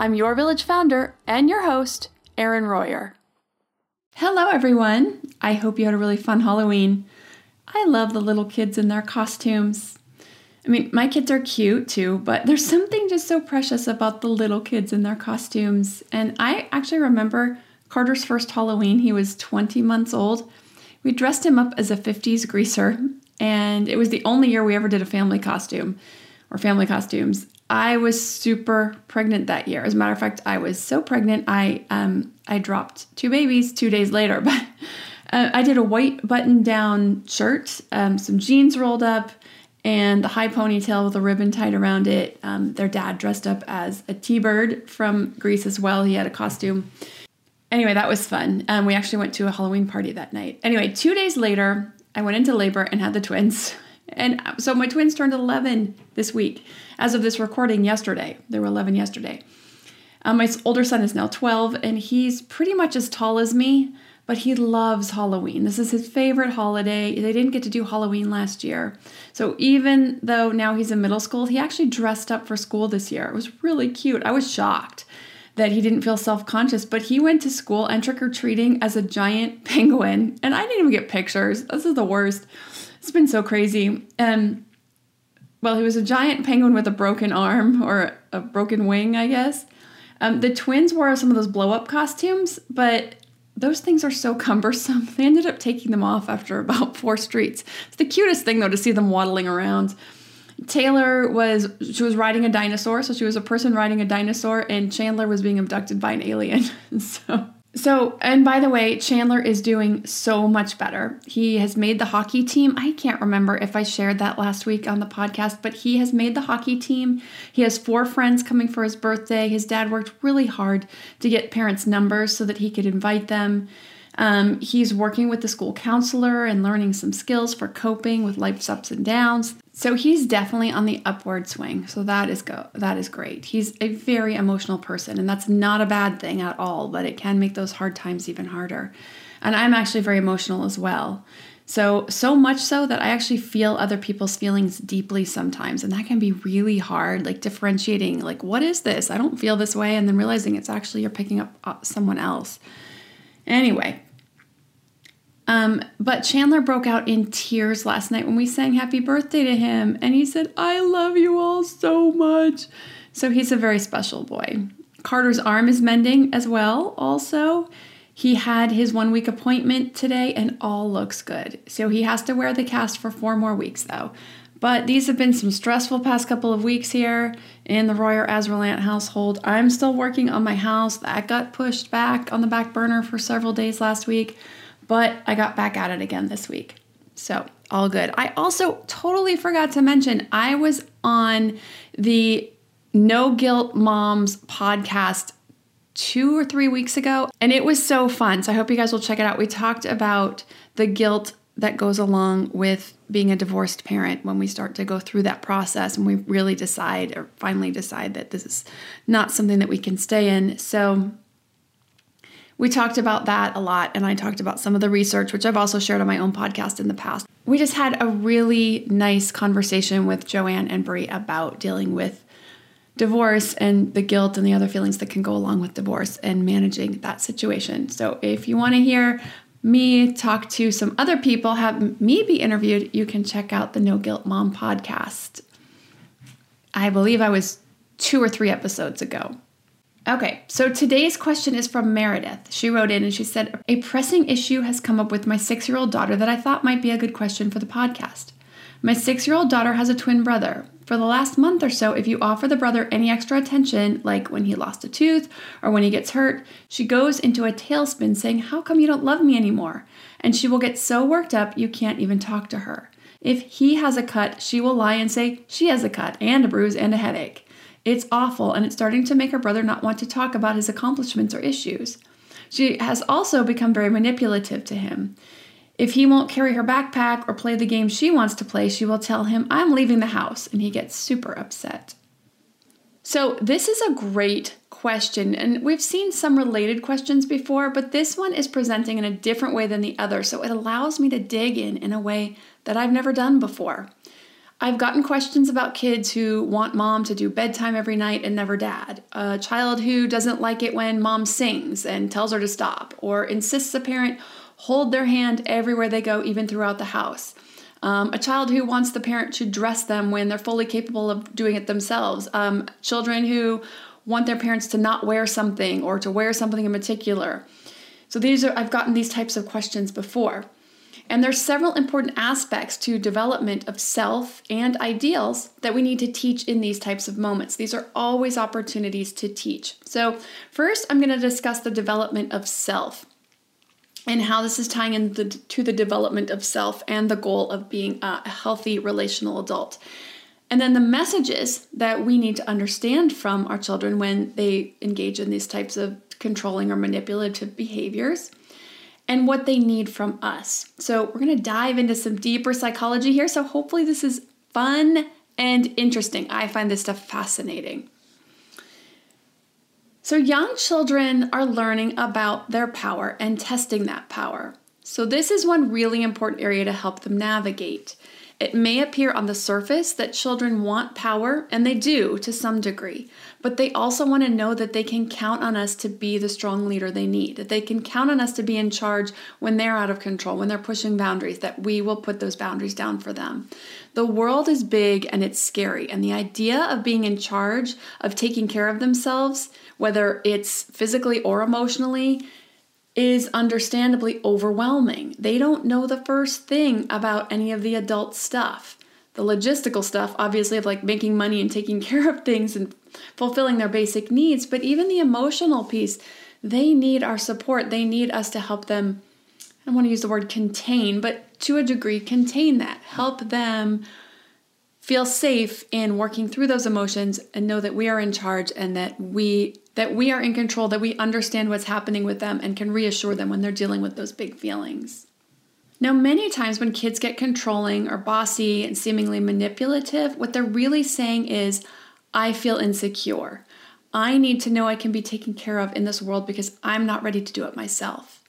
I'm your village founder and your host, Erin Royer. Hello, everyone. I hope you had a really fun Halloween. I love the little kids in their costumes. I mean, my kids are cute too, but there's something just so precious about the little kids in their costumes. And I actually remember Carter's first Halloween. He was 20 months old. We dressed him up as a 50s greaser, and it was the only year we ever did a family costume or family costumes. I was super pregnant that year. As a matter of fact, I was so pregnant I um, I dropped two babies two days later. But uh, I did a white button down shirt, um, some jeans rolled up, and the high ponytail with a ribbon tied around it. Um, their dad dressed up as a T-bird from Grease as well. He had a costume. Anyway, that was fun. Um, we actually went to a Halloween party that night. Anyway, two days later, I went into labor and had the twins. And so my twins turned 11 this week. As of this recording, yesterday. They were 11 yesterday. Um, my older son is now 12, and he's pretty much as tall as me, but he loves Halloween. This is his favorite holiday. They didn't get to do Halloween last year. So even though now he's in middle school, he actually dressed up for school this year. It was really cute. I was shocked that he didn't feel self conscious, but he went to school and trick or treating as a giant penguin. And I didn't even get pictures. This is the worst. It's been so crazy. And well, he was a giant penguin with a broken arm or a broken wing, I guess. Um, the twins wore some of those blow up costumes, but those things are so cumbersome. They ended up taking them off after about four streets. It's the cutest thing, though, to see them waddling around. Taylor was she was riding a dinosaur, so she was a person riding a dinosaur, and Chandler was being abducted by an alien. so so, and by the way, Chandler is doing so much better. He has made the hockey team. I can't remember if I shared that last week on the podcast, but he has made the hockey team. He has four friends coming for his birthday. His dad worked really hard to get parents' numbers so that he could invite them. Um, he's working with the school counselor and learning some skills for coping with life's ups and downs. So he's definitely on the upward swing. So that is go that is great. He's a very emotional person and that's not a bad thing at all, but it can make those hard times even harder. And I'm actually very emotional as well. So so much so that I actually feel other people's feelings deeply sometimes and that can be really hard like differentiating like what is this? I don't feel this way and then realizing it's actually you're picking up uh, someone else. Anyway, um, but Chandler broke out in tears last night when we sang happy birthday to him, and he said, I love you all so much. So he's a very special boy. Carter's arm is mending as well, also. He had his one week appointment today, and all looks good. So he has to wear the cast for four more weeks, though. But these have been some stressful past couple of weeks here in the Royer Azralant household. I'm still working on my house. That got pushed back on the back burner for several days last week but I got back at it again this week. So, all good. I also totally forgot to mention I was on the No Guilt Moms podcast two or three weeks ago, and it was so fun. So, I hope you guys will check it out. We talked about the guilt that goes along with being a divorced parent when we start to go through that process and we really decide or finally decide that this is not something that we can stay in. So, we talked about that a lot, and I talked about some of the research, which I've also shared on my own podcast in the past. We just had a really nice conversation with Joanne and Brie about dealing with divorce and the guilt and the other feelings that can go along with divorce and managing that situation. So if you want to hear me talk to some other people, have me be interviewed, you can check out the No Guilt Mom podcast. I believe I was two or three episodes ago. Okay, so today's question is from Meredith. She wrote in and she said, A pressing issue has come up with my six year old daughter that I thought might be a good question for the podcast. My six year old daughter has a twin brother. For the last month or so, if you offer the brother any extra attention, like when he lost a tooth or when he gets hurt, she goes into a tailspin saying, How come you don't love me anymore? And she will get so worked up you can't even talk to her. If he has a cut, she will lie and say she has a cut and a bruise and a headache. It's awful, and it's starting to make her brother not want to talk about his accomplishments or issues. She has also become very manipulative to him. If he won't carry her backpack or play the game she wants to play, she will tell him, I'm leaving the house, and he gets super upset. So, this is a great question, and we've seen some related questions before, but this one is presenting in a different way than the other, so it allows me to dig in in a way that I've never done before. I've gotten questions about kids who want mom to do bedtime every night and never dad. A child who doesn't like it when mom sings and tells her to stop, or insists a parent hold their hand everywhere they go, even throughout the house. Um, a child who wants the parent to dress them when they're fully capable of doing it themselves. Um, children who want their parents to not wear something or to wear something in particular. So these are I've gotten these types of questions before. And there's several important aspects to development of self and ideals that we need to teach in these types of moments. These are always opportunities to teach. So, first, I'm going to discuss the development of self and how this is tying into the, to the development of self and the goal of being a healthy relational adult. And then the messages that we need to understand from our children when they engage in these types of controlling or manipulative behaviors and what they need from us. So, we're going to dive into some deeper psychology here. So, hopefully, this is fun and interesting. I find this stuff fascinating. So, young children are learning about their power and testing that power. So, this is one really important area to help them navigate. It may appear on the surface that children want power, and they do to some degree, but they also want to know that they can count on us to be the strong leader they need, that they can count on us to be in charge when they're out of control, when they're pushing boundaries, that we will put those boundaries down for them. The world is big and it's scary, and the idea of being in charge, of taking care of themselves, whether it's physically or emotionally, is understandably overwhelming. They don't know the first thing about any of the adult stuff. The logistical stuff, obviously, of like making money and taking care of things and fulfilling their basic needs, but even the emotional piece, they need our support. They need us to help them. I don't want to use the word contain, but to a degree, contain that. Help them feel safe in working through those emotions and know that we are in charge and that we that we are in control that we understand what's happening with them and can reassure them when they're dealing with those big feelings now many times when kids get controlling or bossy and seemingly manipulative what they're really saying is i feel insecure. I need to know i can be taken care of in this world because i'm not ready to do it myself.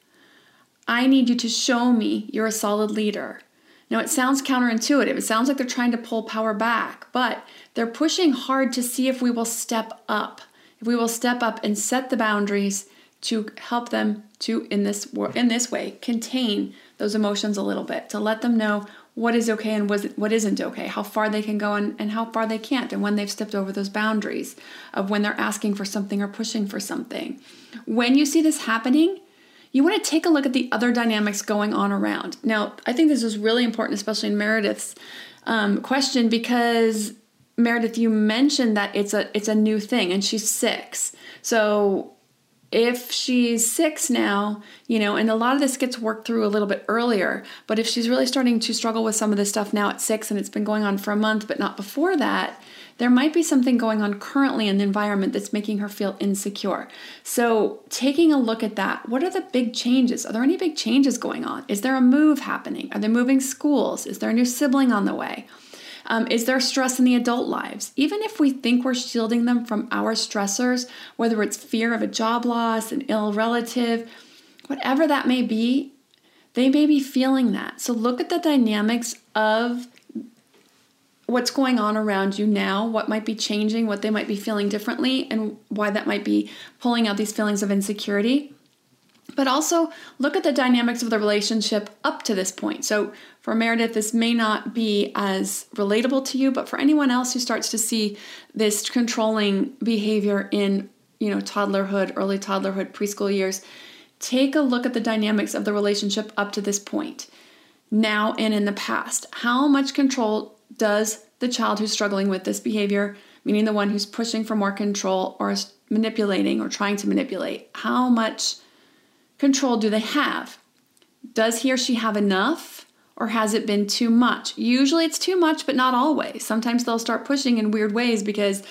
I need you to show me you're a solid leader. Now, it sounds counterintuitive. It sounds like they're trying to pull power back, but they're pushing hard to see if we will step up, if we will step up and set the boundaries to help them to in this in this way contain those emotions a little bit to let them know what is okay and what isn't okay how far they can go and, and how far they can't and when they've stepped over those boundaries of when they're asking for something or pushing for something when you see this happening you want to take a look at the other dynamics going on around. Now, I think this is really important, especially in Meredith's um, question, because Meredith, you mentioned that it's a it's a new thing, and she's six. So if she's six now, you know, and a lot of this gets worked through a little bit earlier, but if she's really starting to struggle with some of this stuff now at six and it's been going on for a month, but not before that, there might be something going on currently in the environment that's making her feel insecure. So, taking a look at that, what are the big changes? Are there any big changes going on? Is there a move happening? Are they moving schools? Is there a new sibling on the way? Um, is there stress in the adult lives? Even if we think we're shielding them from our stressors, whether it's fear of a job loss, an ill relative, whatever that may be, they may be feeling that. So look at the dynamics of what's going on around you now, what might be changing, what they might be feeling differently, and why that might be pulling out these feelings of insecurity. But also look at the dynamics of the relationship up to this point. So, for Meredith, this may not be as relatable to you, but for anyone else who starts to see this controlling behavior in, you know, toddlerhood, early toddlerhood, preschool years, take a look at the dynamics of the relationship up to this point, now and in the past. How much control does the child who's struggling with this behavior, meaning the one who's pushing for more control or manipulating or trying to manipulate, how much control do they have? Does he or she have enough? Or has it been too much? Usually it's too much, but not always. Sometimes they'll start pushing in weird ways because,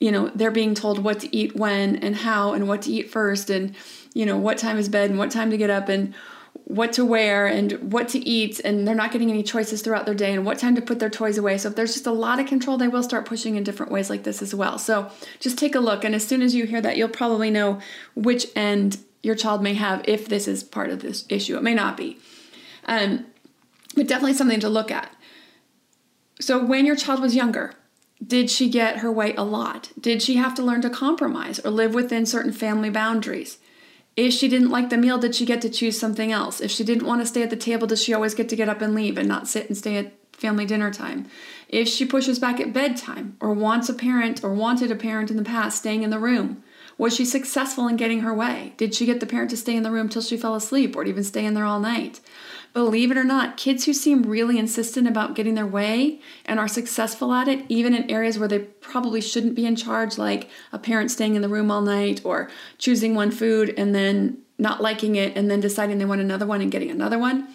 you know, they're being told what to eat when and how and what to eat first and, you know, what time is bed and what time to get up and what to wear and what to eat and they're not getting any choices throughout their day and what time to put their toys away. So if there's just a lot of control, they will start pushing in different ways like this as well. So just take a look and as soon as you hear that, you'll probably know which end your child may have if this is part of this issue. It may not be. Um, but definitely something to look at. So when your child was younger, did she get her way a lot? Did she have to learn to compromise or live within certain family boundaries? If she didn't like the meal, did she get to choose something else? If she didn't want to stay at the table, does she always get to get up and leave and not sit and stay at family dinner time? If she pushes back at bedtime or wants a parent or wanted a parent in the past staying in the room, was she successful in getting her way? Did she get the parent to stay in the room till she fell asleep or even stay in there all night? Believe it or not, kids who seem really insistent about getting their way and are successful at it, even in areas where they probably shouldn't be in charge, like a parent staying in the room all night or choosing one food and then not liking it and then deciding they want another one and getting another one,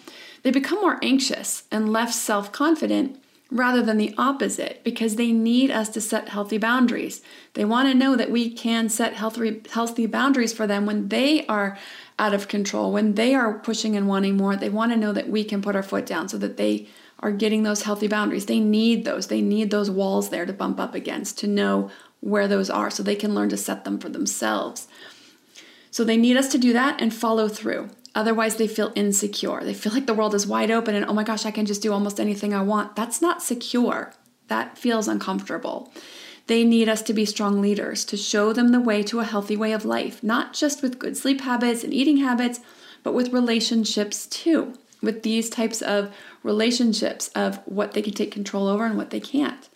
they become more anxious and less self confident rather than the opposite because they need us to set healthy boundaries. They want to know that we can set healthy, healthy boundaries for them when they are out of control, when they are pushing and wanting more, they want to know that we can put our foot down so that they are getting those healthy boundaries. They need those. They need those walls there to bump up against to know where those are so they can learn to set them for themselves. So they need us to do that and follow through. Otherwise, they feel insecure. They feel like the world is wide open and oh my gosh, I can just do almost anything I want. That's not secure. That feels uncomfortable. They need us to be strong leaders, to show them the way to a healthy way of life, not just with good sleep habits and eating habits, but with relationships too, with these types of relationships of what they can take control over and what they can't.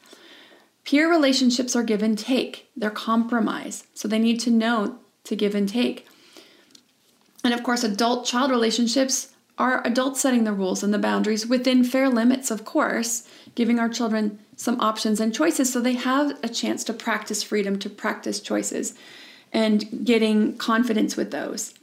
Peer relationships are give and take, they're compromise, so they need to know to give and take. And of course, adult child relationships are adults setting the rules and the boundaries within fair limits, of course, giving our children some options and choices so they have a chance to practice freedom, to practice choices, and getting confidence with those.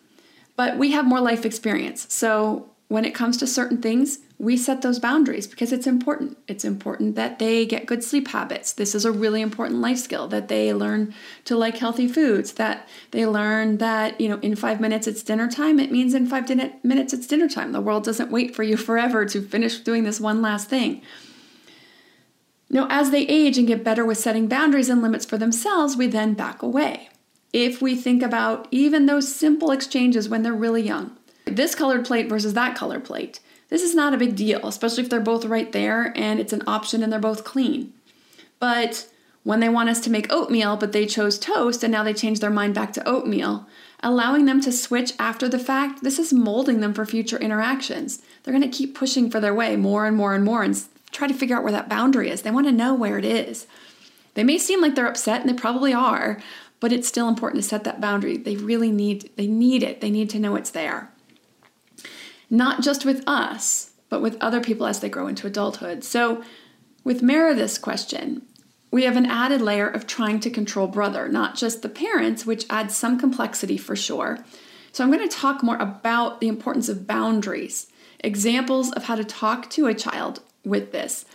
But we have more life experience. So when it comes to certain things, we set those boundaries because it's important. It's important that they get good sleep habits. This is a really important life skill that they learn to like healthy foods, that they learn that, you know, in 5 minutes it's dinner time. It means in 5 din- minutes it's dinner time. The world doesn't wait for you forever to finish doing this one last thing. Now, as they age and get better with setting boundaries and limits for themselves, we then back away. If we think about even those simple exchanges when they're really young, this colored plate versus that colored plate, this is not a big deal, especially if they're both right there and it's an option and they're both clean. But when they want us to make oatmeal, but they chose toast and now they change their mind back to oatmeal, allowing them to switch after the fact, this is molding them for future interactions. They're going to keep pushing for their way more and more and more and try to figure out where that boundary is. They want to know where it is. They may seem like they're upset and they probably are, but it's still important to set that boundary. They really need they need it. They need to know it's there. Not just with us, but with other people as they grow into adulthood. So, with Meredith's question, we have an added layer of trying to control brother, not just the parents, which adds some complexity for sure. So, I'm going to talk more about the importance of boundaries, examples of how to talk to a child with this.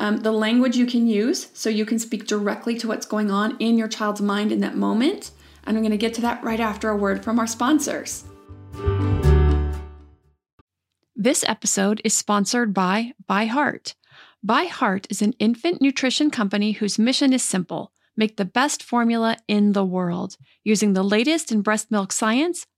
Um, the language you can use so you can speak directly to what's going on in your child's mind in that moment. And I'm going to get to that right after a word from our sponsors. This episode is sponsored by ByHeart. By Heart is an infant nutrition company whose mission is simple make the best formula in the world. Using the latest in breast milk science,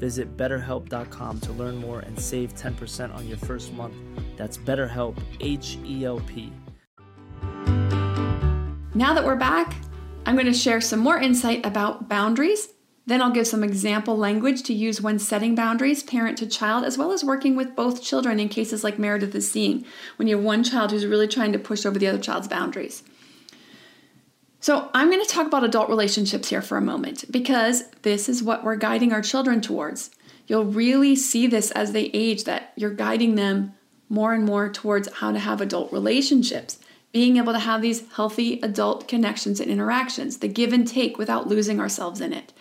Visit betterhelp.com to learn more and save 10% on your first month. That's BetterHelp, H E L P. Now that we're back, I'm going to share some more insight about boundaries. Then I'll give some example language to use when setting boundaries, parent to child, as well as working with both children in cases like Meredith is seeing, when you have one child who's really trying to push over the other child's boundaries. So, I'm going to talk about adult relationships here for a moment because this is what we're guiding our children towards. You'll really see this as they age that you're guiding them more and more towards how to have adult relationships being able to have these healthy adult connections and interactions, the give and take without losing ourselves in it.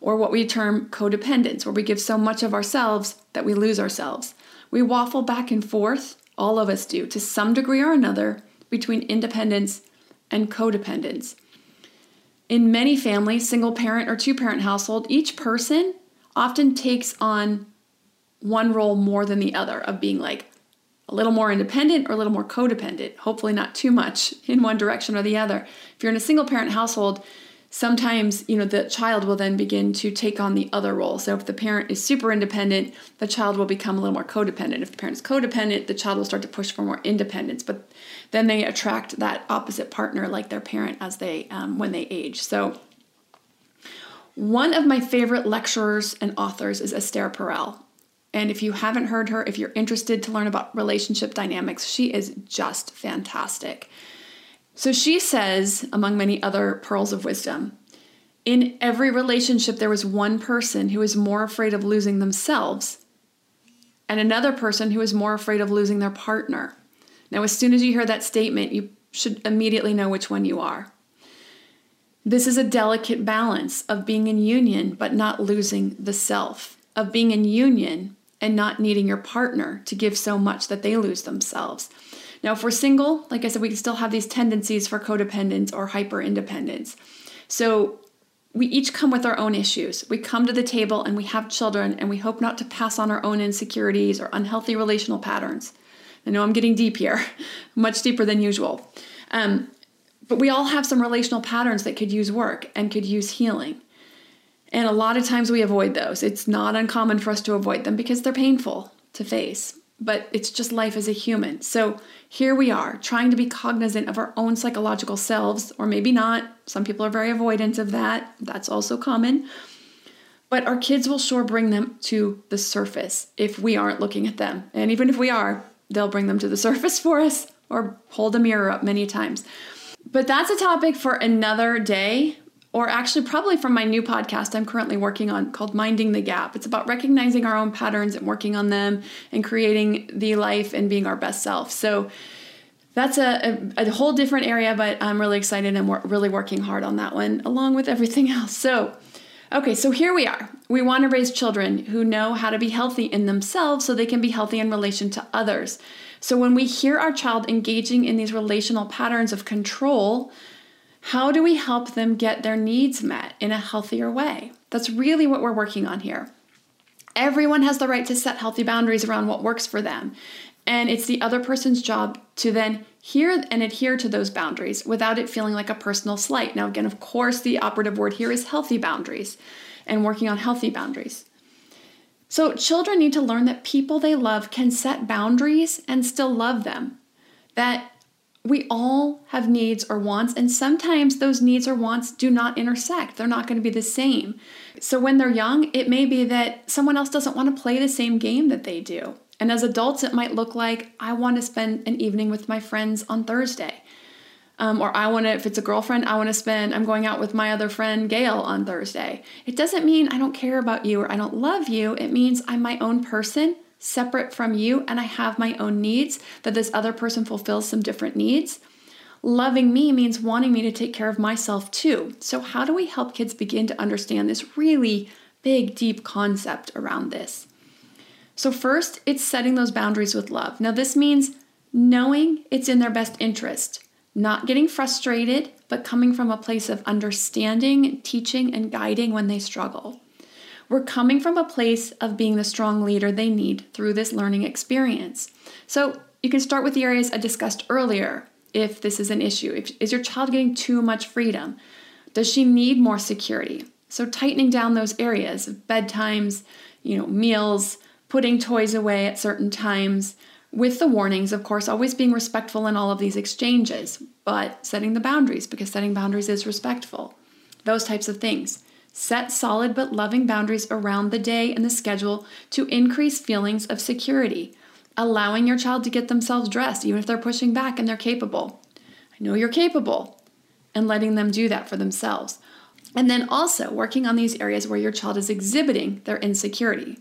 Or what we term codependence, where we give so much of ourselves that we lose ourselves. We waffle back and forth, all of us do, to some degree or another, between independence and codependence. In many families, single parent or two parent household, each person often takes on one role more than the other of being like, a little more independent or a little more codependent, hopefully not too much in one direction or the other. If you're in a single parent household, sometimes, you know, the child will then begin to take on the other role. So if the parent is super independent, the child will become a little more codependent. If the parent is codependent, the child will start to push for more independence. But then they attract that opposite partner like their parent as they um, when they age. So one of my favorite lecturers and authors is Esther Perel. And if you haven't heard her, if you're interested to learn about relationship dynamics, she is just fantastic. So she says, among many other pearls of wisdom, in every relationship, there was one person who was more afraid of losing themselves and another person who was more afraid of losing their partner. Now, as soon as you hear that statement, you should immediately know which one you are. This is a delicate balance of being in union but not losing the self, of being in union and not needing your partner to give so much that they lose themselves. Now, if we're single, like I said, we can still have these tendencies for codependence or hyper independence. So we each come with our own issues. We come to the table and we have children and we hope not to pass on our own insecurities or unhealthy relational patterns. I know I'm getting deep here, much deeper than usual. Um, but we all have some relational patterns that could use work and could use healing. And a lot of times we avoid those. It's not uncommon for us to avoid them because they're painful to face, but it's just life as a human. So here we are trying to be cognizant of our own psychological selves, or maybe not. Some people are very avoidant of that. That's also common. But our kids will sure bring them to the surface if we aren't looking at them. And even if we are, they'll bring them to the surface for us or hold a mirror up many times. But that's a topic for another day or actually probably from my new podcast I'm currently working on called Minding the Gap. It's about recognizing our own patterns and working on them and creating the life and being our best self. So that's a, a, a whole different area, but I'm really excited and we're really working hard on that one along with everything else. So, okay, so here we are. We want to raise children who know how to be healthy in themselves so they can be healthy in relation to others. So when we hear our child engaging in these relational patterns of control, how do we help them get their needs met in a healthier way? That's really what we're working on here. Everyone has the right to set healthy boundaries around what works for them. And it's the other person's job to then hear and adhere to those boundaries without it feeling like a personal slight. Now, again, of course, the operative word here is healthy boundaries and working on healthy boundaries. So, children need to learn that people they love can set boundaries and still love them. That we all have needs or wants, and sometimes those needs or wants do not intersect. They're not going to be the same. So, when they're young, it may be that someone else doesn't want to play the same game that they do. And as adults, it might look like I want to spend an evening with my friends on Thursday. Um, or I want to, if it's a girlfriend, I want to spend, I'm going out with my other friend Gail on Thursday. It doesn't mean I don't care about you or I don't love you. It means I'm my own person, separate from you, and I have my own needs, that this other person fulfills some different needs. Loving me means wanting me to take care of myself too. So, how do we help kids begin to understand this really big, deep concept around this? So, first, it's setting those boundaries with love. Now, this means knowing it's in their best interest not getting frustrated, but coming from a place of understanding, teaching, and guiding when they struggle. We're coming from a place of being the strong leader they need through this learning experience. So you can start with the areas I discussed earlier if this is an issue. If, is your child getting too much freedom? Does she need more security? So tightening down those areas of bedtimes, you know, meals, putting toys away at certain times, with the warnings, of course, always being respectful in all of these exchanges, but setting the boundaries because setting boundaries is respectful. Those types of things. Set solid but loving boundaries around the day and the schedule to increase feelings of security, allowing your child to get themselves dressed, even if they're pushing back and they're capable. I know you're capable, and letting them do that for themselves. And then also working on these areas where your child is exhibiting their insecurity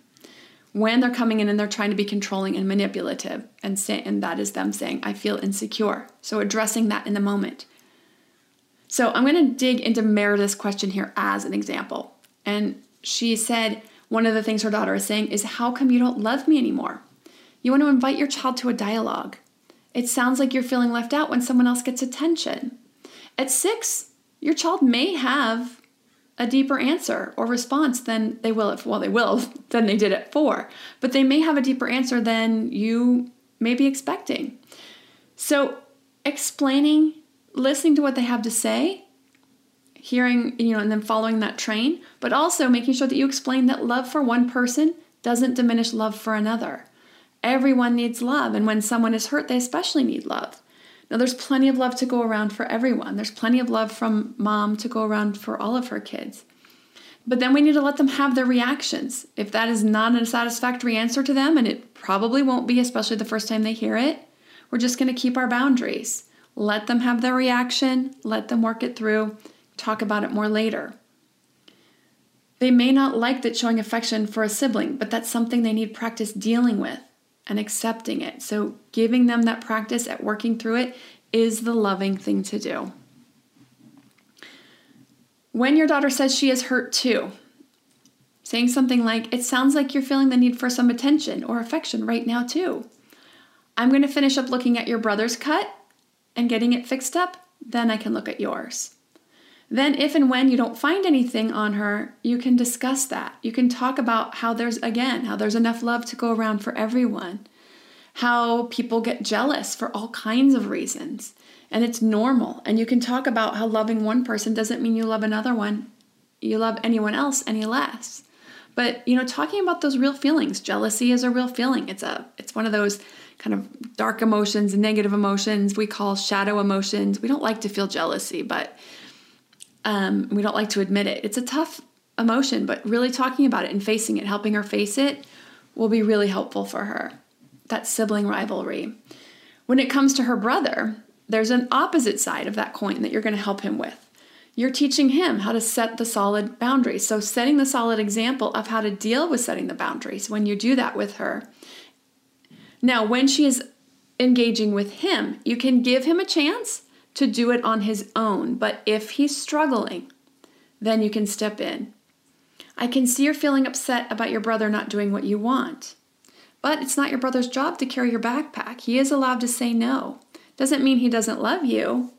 when they're coming in and they're trying to be controlling and manipulative and say, and that is them saying i feel insecure so addressing that in the moment so i'm going to dig into meredith's question here as an example. And she said one of the things her daughter is saying is how come you don't love me anymore? You want to invite your child to a dialogue. It sounds like you're feeling left out when someone else gets attention. At six your child may have a deeper answer or response than they will at well they will than they did at four but they may have a deeper answer than you may be expecting so explaining listening to what they have to say hearing you know and then following that train but also making sure that you explain that love for one person doesn't diminish love for another everyone needs love and when someone is hurt they especially need love now, there's plenty of love to go around for everyone. There's plenty of love from mom to go around for all of her kids. But then we need to let them have their reactions. If that is not a satisfactory answer to them, and it probably won't be, especially the first time they hear it, we're just going to keep our boundaries. Let them have their reaction, let them work it through, talk about it more later. They may not like that showing affection for a sibling, but that's something they need practice dealing with and accepting it. So, giving them that practice at working through it is the loving thing to do. When your daughter says she is hurt too, saying something like, It sounds like you're feeling the need for some attention or affection right now, too. I'm going to finish up looking at your brother's cut and getting it fixed up, then I can look at yours. Then, if and when you don't find anything on her, you can discuss that. You can talk about how there's, again, how there's enough love to go around for everyone, how people get jealous for all kinds of reasons, and it's normal. And you can talk about how loving one person doesn't mean you love another one, you love anyone else any less. But, you know, talking about those real feelings, jealousy is a real feeling. It's a it's one of those kind of dark emotions, and negative emotions we call shadow emotions. We don't like to feel jealousy, but um, we don't like to admit it. It's a tough emotion, but really talking about it and facing it, helping her face it, will be really helpful for her. That sibling rivalry. When it comes to her brother, there's an opposite side of that coin that you're going to help him with. You're teaching him how to set the solid boundaries. So, setting the solid example of how to deal with setting the boundaries when you do that with her. Now, when she is engaging with him, you can give him a chance to do it on his own. But if he's struggling, then you can step in. I can see you're feeling upset about your brother not doing what you want. But it's not your brother's job to carry your backpack. He is allowed to say no. Doesn't mean he doesn't love you.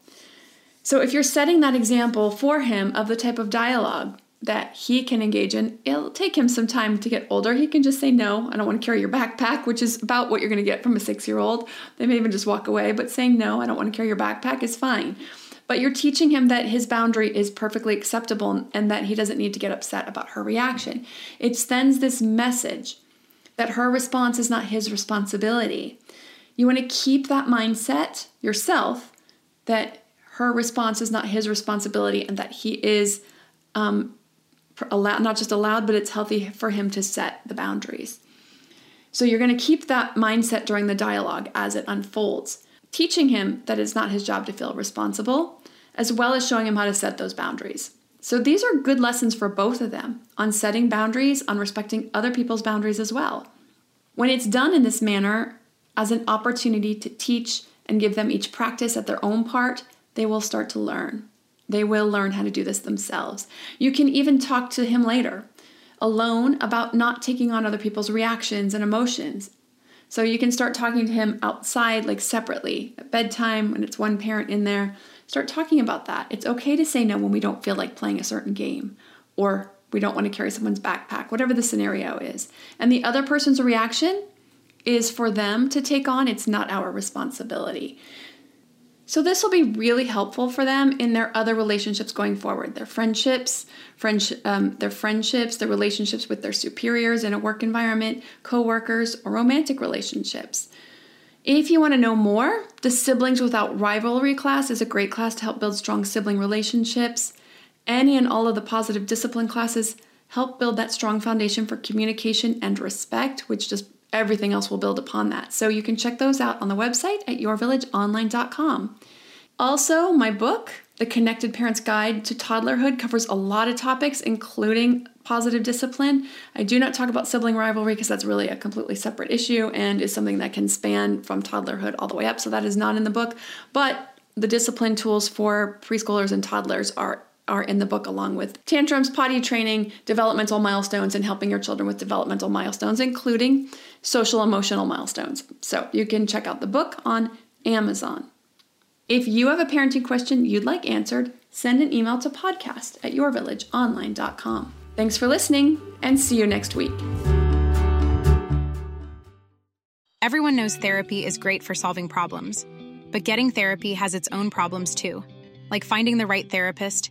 So if you're setting that example for him of the type of dialogue that he can engage in. It'll take him some time to get older. He can just say, No, I don't want to carry your backpack, which is about what you're going to get from a six year old. They may even just walk away, but saying, No, I don't want to carry your backpack is fine. But you're teaching him that his boundary is perfectly acceptable and that he doesn't need to get upset about her reaction. It sends this message that her response is not his responsibility. You want to keep that mindset yourself that her response is not his responsibility and that he is um, not just allowed, but it's healthy for him to set the boundaries. So you're going to keep that mindset during the dialogue as it unfolds, teaching him that it's not his job to feel responsible, as well as showing him how to set those boundaries. So these are good lessons for both of them on setting boundaries, on respecting other people's boundaries as well. When it's done in this manner, as an opportunity to teach and give them each practice at their own part, they will start to learn. They will learn how to do this themselves. You can even talk to him later, alone, about not taking on other people's reactions and emotions. So you can start talking to him outside, like separately, at bedtime when it's one parent in there. Start talking about that. It's okay to say no when we don't feel like playing a certain game or we don't want to carry someone's backpack, whatever the scenario is. And the other person's reaction is for them to take on, it's not our responsibility. So, this will be really helpful for them in their other relationships going forward their friendships, friendsh- um, their friendships, their relationships with their superiors in a work environment, co workers, or romantic relationships. If you want to know more, the Siblings Without Rivalry class is a great class to help build strong sibling relationships. Any and all of the positive discipline classes help build that strong foundation for communication and respect, which just everything else will build upon that. So you can check those out on the website at yourvillageonline.com. Also, my book, The Connected Parent's Guide to Toddlerhood, covers a lot of topics, including positive discipline. I do not talk about sibling rivalry because that's really a completely separate issue and is something that can span from toddlerhood all the way up. So that is not in the book. But the discipline tools for preschoolers and toddlers are are in the book along with tantrums, potty training, developmental milestones, and helping your children with developmental milestones, including social emotional milestones. So you can check out the book on Amazon. If you have a parenting question you'd like answered, send an email to podcast at yourvillageonline.com. Thanks for listening and see you next week. Everyone knows therapy is great for solving problems, but getting therapy has its own problems too, like finding the right therapist